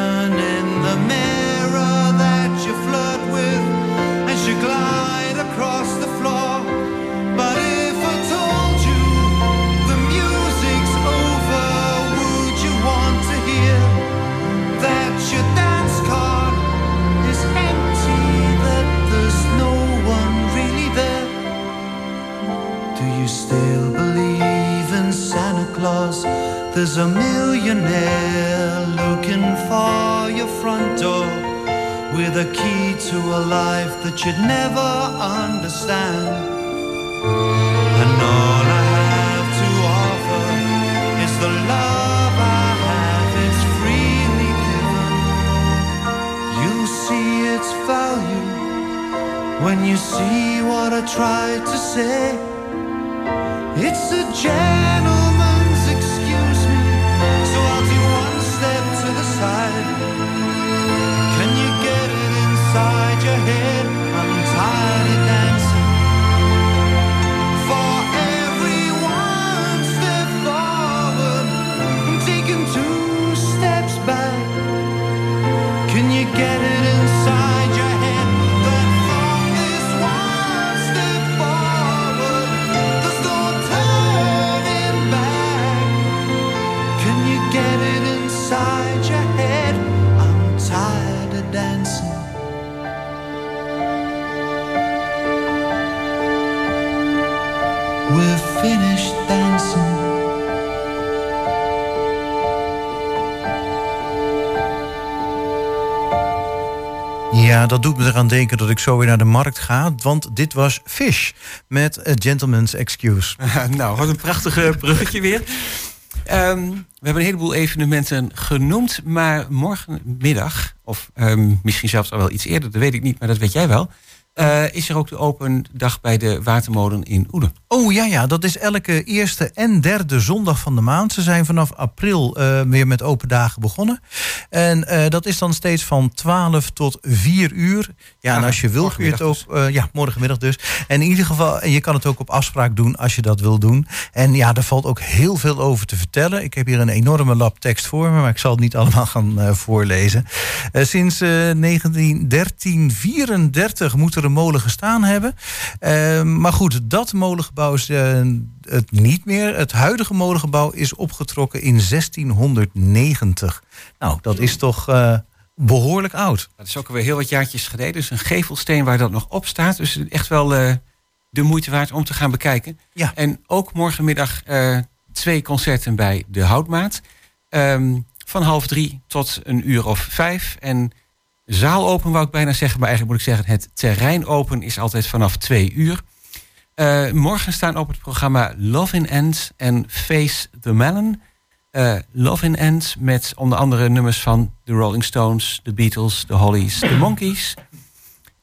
dat doet me eraan denken dat ik zo weer naar de markt ga. Want dit was Fish met A Gentleman's Excuse. nou, wat een prachtige bruggetje weer. Um, we hebben een heleboel evenementen genoemd. Maar morgenmiddag of ehm, misschien zelfs al wel iets eerder, dat weet ik niet, maar dat weet jij wel. Uh, is er ook de open dag bij de Watermolen in Oeden? Oh ja, ja, dat is elke eerste en derde zondag van de maand. Ze zijn vanaf april uh, weer met open dagen begonnen. En uh, dat is dan steeds van 12 tot 4 uur. Ja, en als je wil kun je het ook. Dus. ja, morgenmiddag dus. En in ieder geval, en je kan het ook op afspraak doen als je dat wil doen. En ja, daar valt ook heel veel over te vertellen. Ik heb hier een enorme lab tekst voor me, maar ik zal het niet allemaal gaan voorlezen. sinds 1934 moet er een molen gestaan hebben. Uh, maar goed, dat molengebouw is uh, het niet meer. Het huidige molengebouw is opgetrokken in 1690. Nou, dat is toch uh, behoorlijk oud. Dat is ook alweer heel wat jaartjes geleden. Dus een gevelsteen waar dat nog op staat. Dus echt wel de moeite waard om te gaan bekijken. Ja. En ook morgenmiddag twee concerten bij de Houtmaat. Um, van half drie tot een uur of vijf. En zaal open, wou ik bijna zeggen. Maar eigenlijk moet ik zeggen, het terrein open is altijd vanaf twee uur. Uh, morgen staan op het programma Love in End en Face the Melon. Uh, Love in End met onder andere nummers van de Rolling Stones, de Beatles, de Hollies, de Monkeys.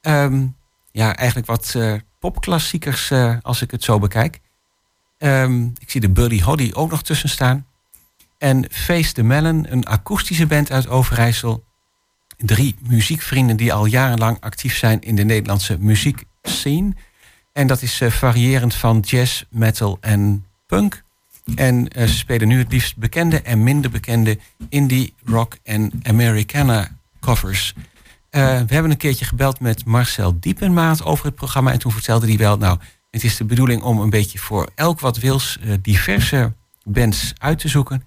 Um, ja, eigenlijk wat uh, popklassiekers als ik het zo bekijk. Um, ik zie de Buddy Holly ook nog tussen staan. En Face the Melon, een akoestische band uit Overijssel drie muziekvrienden die al jarenlang actief zijn in de Nederlandse muziekscene. En dat is uh, variërend van jazz, metal en punk. En uh, ze spelen nu het liefst bekende en minder bekende indie, rock en Americana covers. Uh, we hebben een keertje gebeld met Marcel Diepenmaat over het programma. En toen vertelde hij wel, nou, het is de bedoeling om een beetje voor elk wat wils diverse bands uit te zoeken.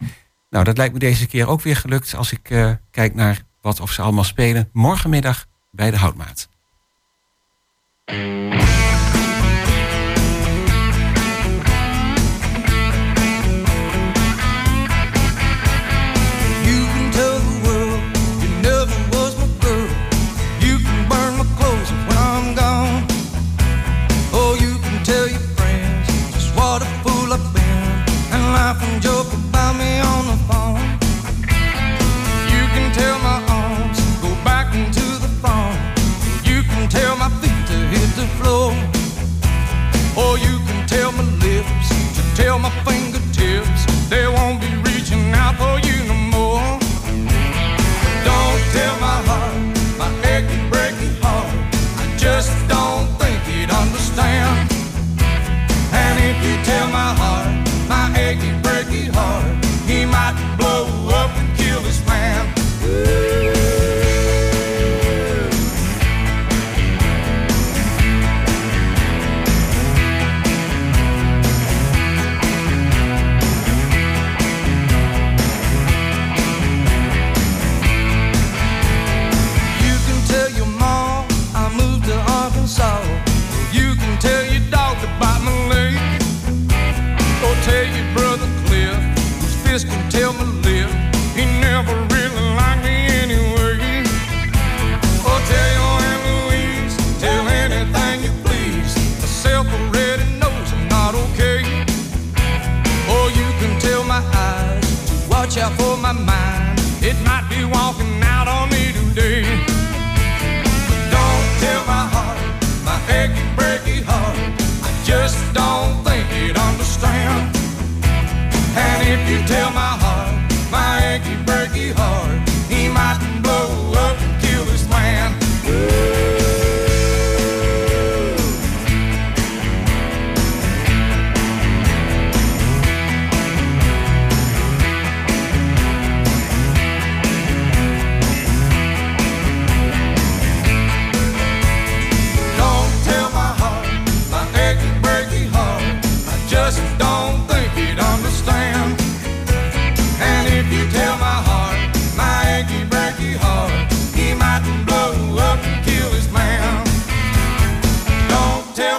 Nou, dat lijkt me deze keer ook weer gelukt als ik kijk naar wat of ze allemaal spelen morgenmiddag bij de Houtmaat. Or you can tell my lips, to tell my fingers.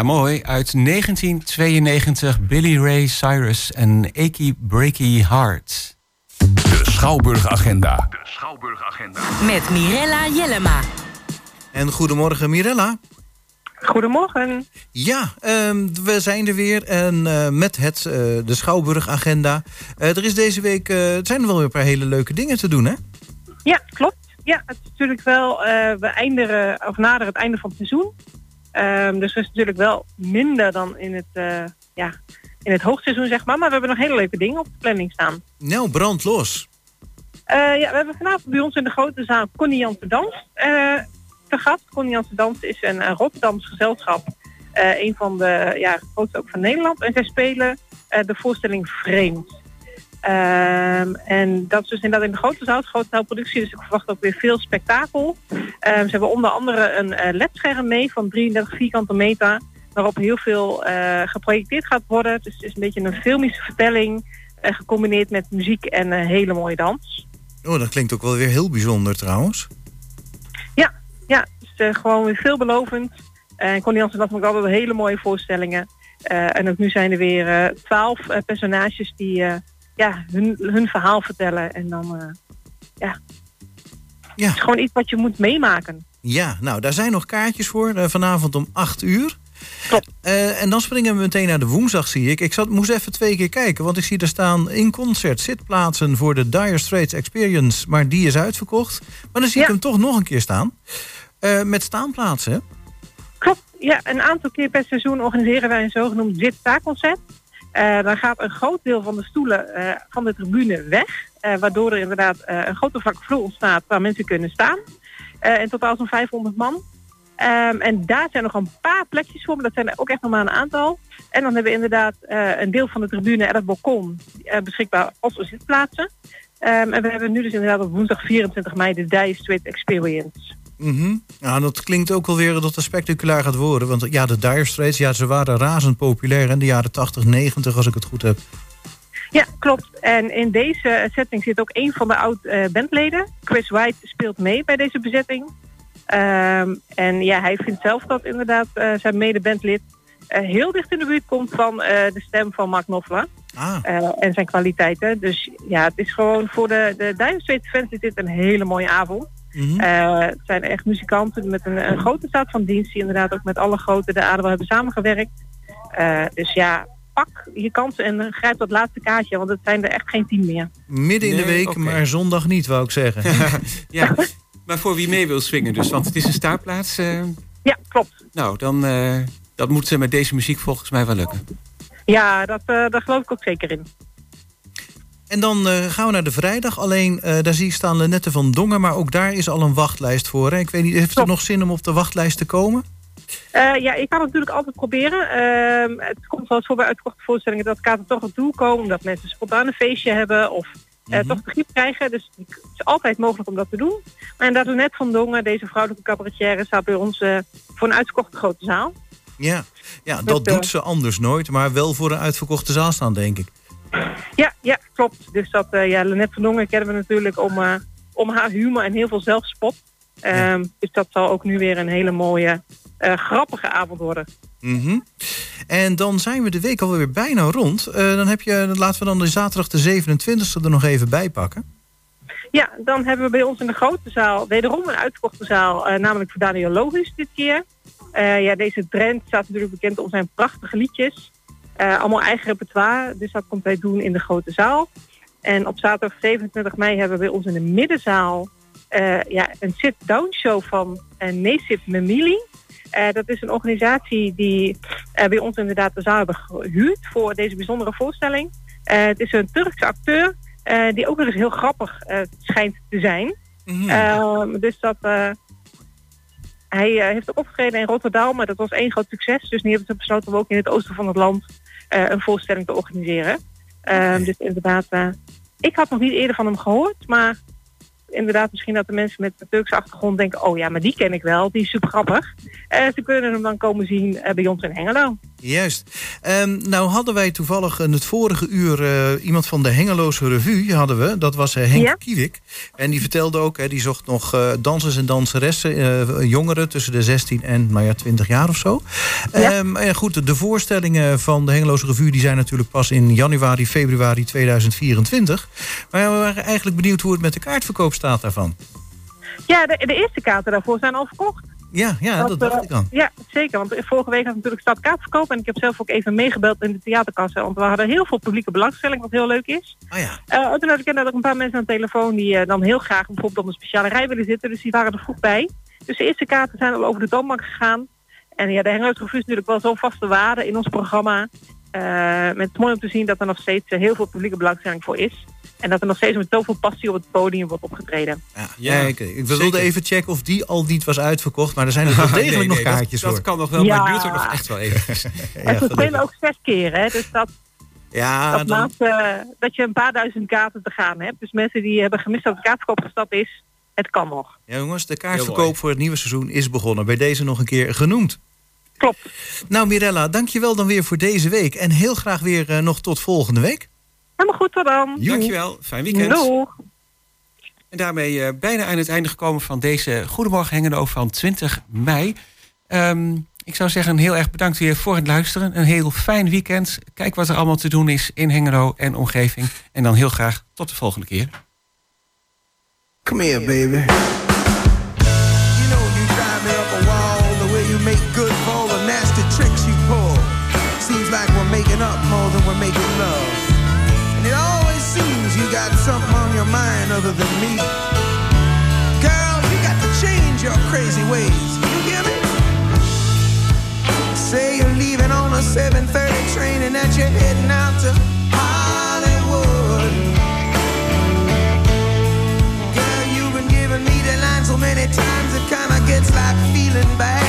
Ja, mooi. Uit 1992 Billy Ray Cyrus en Achy Breaky Heart. De Schouwburg Agenda. De Schouwburg Agenda. Met Mirella Jellema. En goedemorgen Mirella. Goedemorgen. Ja, ehm, we zijn er weer en uh, met het, uh, de Schouwburg-agenda. Uh, er is deze week, het zijn er wel weer een paar hele leuke dingen te doen, hè? Ja, klopt. Ja, het is natuurlijk wel, we eindigen, of naderen het einde van het seizoen. Um, dus er is natuurlijk wel minder dan in het, ja, in het hoogseizoen, zeg maar. Maar we hebben nog hele leuke dingen op de planning staan. Nou, brand los. ja, we hebben vanavond bij ons in de grote zaal Connie Jansen te gast. Connie Amsterdam is een, Rotterdams gezelschap. Uh, een van de ja, grootste ook van Nederland. En zij spelen uh, de voorstelling Vreemd. Um, en dat is dus inderdaad in de grote zaal, grote zaalproductie. Dus ik verwacht ook weer veel spektakel. Um, ze hebben onder andere een uh, ledscherm mee van 33 vierkante meter. Waarop heel veel geprojecteerd gaat worden. Dus het is een beetje een filmische vertelling. gecombineerd met muziek en hele mooie dans. Oh, dat klinkt ook wel weer heel bijzonder trouwens. Ja, dus uh, gewoon weer veelbelovend. En Connie Jansen had ook altijd hele mooie voorstellingen. En ook nu zijn er weer twaalf personages die ja, hun, hun verhaal vertellen. En dan, ja. ja. Het is gewoon iets wat je moet meemaken. Ja, nou, daar zijn nog kaartjes voor. vanavond om 8 uur. Uh, en dan springen we meteen naar de woensdag, zie ik. Ik zat, moest even twee keer kijken, want ik zie er staan in concert zitplaatsen voor de Dire Straits Experience, maar die is uitverkocht. Maar dan zie ik hem toch nog een keer staan. Uh, met staanplaatsen, Klopt, ja. Een aantal keer per seizoen organiseren wij een zogenoemd zit-sta-concert. Uh, dan gaat een groot deel van de stoelen uh, van de tribune weg. waardoor er inderdaad een grote vlakke vloer ontstaat waar mensen kunnen staan. in totaal zo'n 500 man. Um, en daar zijn nog een paar plekjes voor, maar dat zijn er ook echt nog maar een aantal. En dan hebben we inderdaad een deel van de tribune en het balkon beschikbaar als zitplaatsen. Um, en we hebben nu dus inderdaad op woensdag 24 mei de Dire Street Experience. Mm Ja, dat klinkt ook alweer dat het spectaculair gaat worden. Want ja, de Dire Straits, ja, ze waren razend populair in de jaren 80, 90, als ik het goed heb. Ja, klopt. En in deze setting zit ook een van de oud-bandleden. Chris White speelt mee bij deze bezetting. Um, en ja, hij vindt zelf dat inderdaad uh, zijn medebandlid uh, heel dicht in de buurt komt van de stem van Mark Knopfler. Ah. en zijn kwaliteiten. Dus ja, het is gewoon voor de, de Dire Straits fans is dit een hele mooie avond. Mm het zijn echt muzikanten met een, een, grote staat van dienst... die inderdaad ook met alle grote de Adel hebben samengewerkt. Uh, dus ja, pak je kansen en grijp dat laatste kaartje... want het zijn er echt geen tien meer. Midden in de week, okay. maar zondag niet, wou ik zeggen. ja, maar voor wie mee wil swingen dus, want het is een staartplaats. Uh... Ja, klopt. Nou, dan dat moet met deze muziek volgens mij wel lukken. Ja, dat, daar geloof ik ook zeker in. En dan uh, gaan we naar de vrijdag. Alleen uh, daar zie ik staan Lenette van Dongen, maar ook daar is al een wachtlijst voor. Hè? Ik weet niet, heeft het nog zin om op de wachtlijst te komen? Uh, ja, ik kan het natuurlijk altijd proberen. Ehm, het komt wel eens voor bij uitgekochte voorstellingen dat kaarten toch naartoe komen. Omdat mensen spontaan een feestje hebben of mm -hmm. toch de griep krijgen. Dus het is altijd mogelijk om dat te doen. Maar inderdaad, Lenette van Dongen, deze vrouwelijke cabaretière, staat bij ons voor een uitgekochte grote zaal. Ja, ja dat doet ze anders nooit, maar wel voor een uitverkochte zaal staan, denk ik. Ja, ja, klopt. Dus dat, uh, ja, Lenette van Dongen kennen we natuurlijk om, uh, om haar humor en heel veel zelfspot. Um, ja. Dus dat zal ook nu weer een hele mooie, uh, grappige avond worden. Mm -hmm. En dan zijn we de week alweer bijna rond. dan heb je, laten we dan de zaterdag de 27e er nog even bij pakken. Ja, dan hebben we bij ons in de grote zaal wederom een uitverkochte zaal, namelijk voor Daniel Logisch dit keer. ja, deze trend staat natuurlijk bekend om zijn prachtige liedjes. Uh, allemaal eigen repertoire, dus dat komt wij doen in de grote zaal. En op zaterdag 27 mei hebben we bij ons in de middenzaal uh, ja, een sit-down show van uh, Nesip Memili. dat is een organisatie die bij ons inderdaad de zaal hebben gehuurd voor deze bijzondere voorstelling. het is een Turkse acteur die ook nog eens heel grappig schijnt te zijn. Mm -hmm. dus dat... hij heeft ook opgetreden in Rotterdam, maar dat was één groot succes. Dus nu hebben ze besloten om ook in het oosten van het land een voorstelling te organiseren. Okay. Um, dus inderdaad, uh, ik had nog niet eerder van hem gehoord, maar inderdaad misschien dat de mensen met een Turkse achtergrond denken, oh ja, maar die ken ik wel, die is super grappig. Uh, ze kunnen hem dan komen zien bij ons in Hengelo. Juist. Ehm, nou hadden wij toevallig in het vorige uur eh, iemand van de Hengeloze Revue hadden we. Dat was eh, Henk Ja. Kiewik. En die vertelde ook, hè, die zocht nog eh, dansers en danseressen, jongeren tussen de 16 en nou ja, 20 jaar of zo. Ja. Ehm, en goed, de voorstellingen van de Hengeloze Revue die zijn natuurlijk pas in januari, februari 2024. Maar we waren eigenlijk benieuwd hoe het met de kaartverkoop staat daarvan. Ja, de, de eerste kaarten daarvoor zijn al verkocht. Ja, ja dat dacht eh, ik al. Ja, zeker. Want vorige week had natuurlijk stad kaartverkoop. En ik heb zelf ook even meegebeld in de theaterkassen. Want we hadden heel veel publieke belangstelling, wat heel leuk is. Ah ja. Eh, toen had ik inderdaad ook een paar mensen aan de telefoon die eh, dan heel graag bijvoorbeeld op een speciale rij willen zitten. Dus die waren er vroeg bij. Dus de eerste kaarten zijn al over de toonbank gegaan. En ja, de Revue is natuurlijk wel zo'n vaste waarde in ons programma. Eh, met het mooi om te zien dat er nog steeds heel veel publieke belangstelling voor is. En dat er nog steeds met zoveel passie op het podium wordt opgetreden. Ja, Ja, kijk, ik wilde zeker. even checken of die al niet was uitverkocht. Maar er zijn er wel degelijk Nee, nog nee, dat- kaartjes dat, voor. kan nog wel, Ja. maar het duurt ook nog echt wel even. en ze spelen ook zes keer, hè? Dus dat, Ja, dat dan, maakt eh, dat je een paar duizend kaarten te gaan hebt. Dus mensen die hebben gemist dat de kaartverkoop gestapt is, het kan nog. ja, jongens, de kaartverkoop voor het nieuwe seizoen is begonnen. Bij deze nog een keer genoemd. Klopt. Nou, Mirella, dankjewel dan weer voor deze week. En heel graag weer eh, nog tot volgende week. Helemaal goed, tot dan. Joe. Dankjewel, fijn weekend. Doeg. En daarmee eh, bijna aan het einde gekomen van deze Goedemorgen Hengelo van 20 mei. Ehm, ik zou zeggen, heel erg bedankt weer voor het luisteren. Een heel fijn weekend. Kijk wat er allemaal te doen is in Hengelo en omgeving. En dan heel graag tot de volgende keer. Come here, baby. Ways. You hear me? Say you're leaving on a 7:30 train and that you're heading out to Hollywood. Girl, you've been giving me the line so many times it kinda gets like feeling bad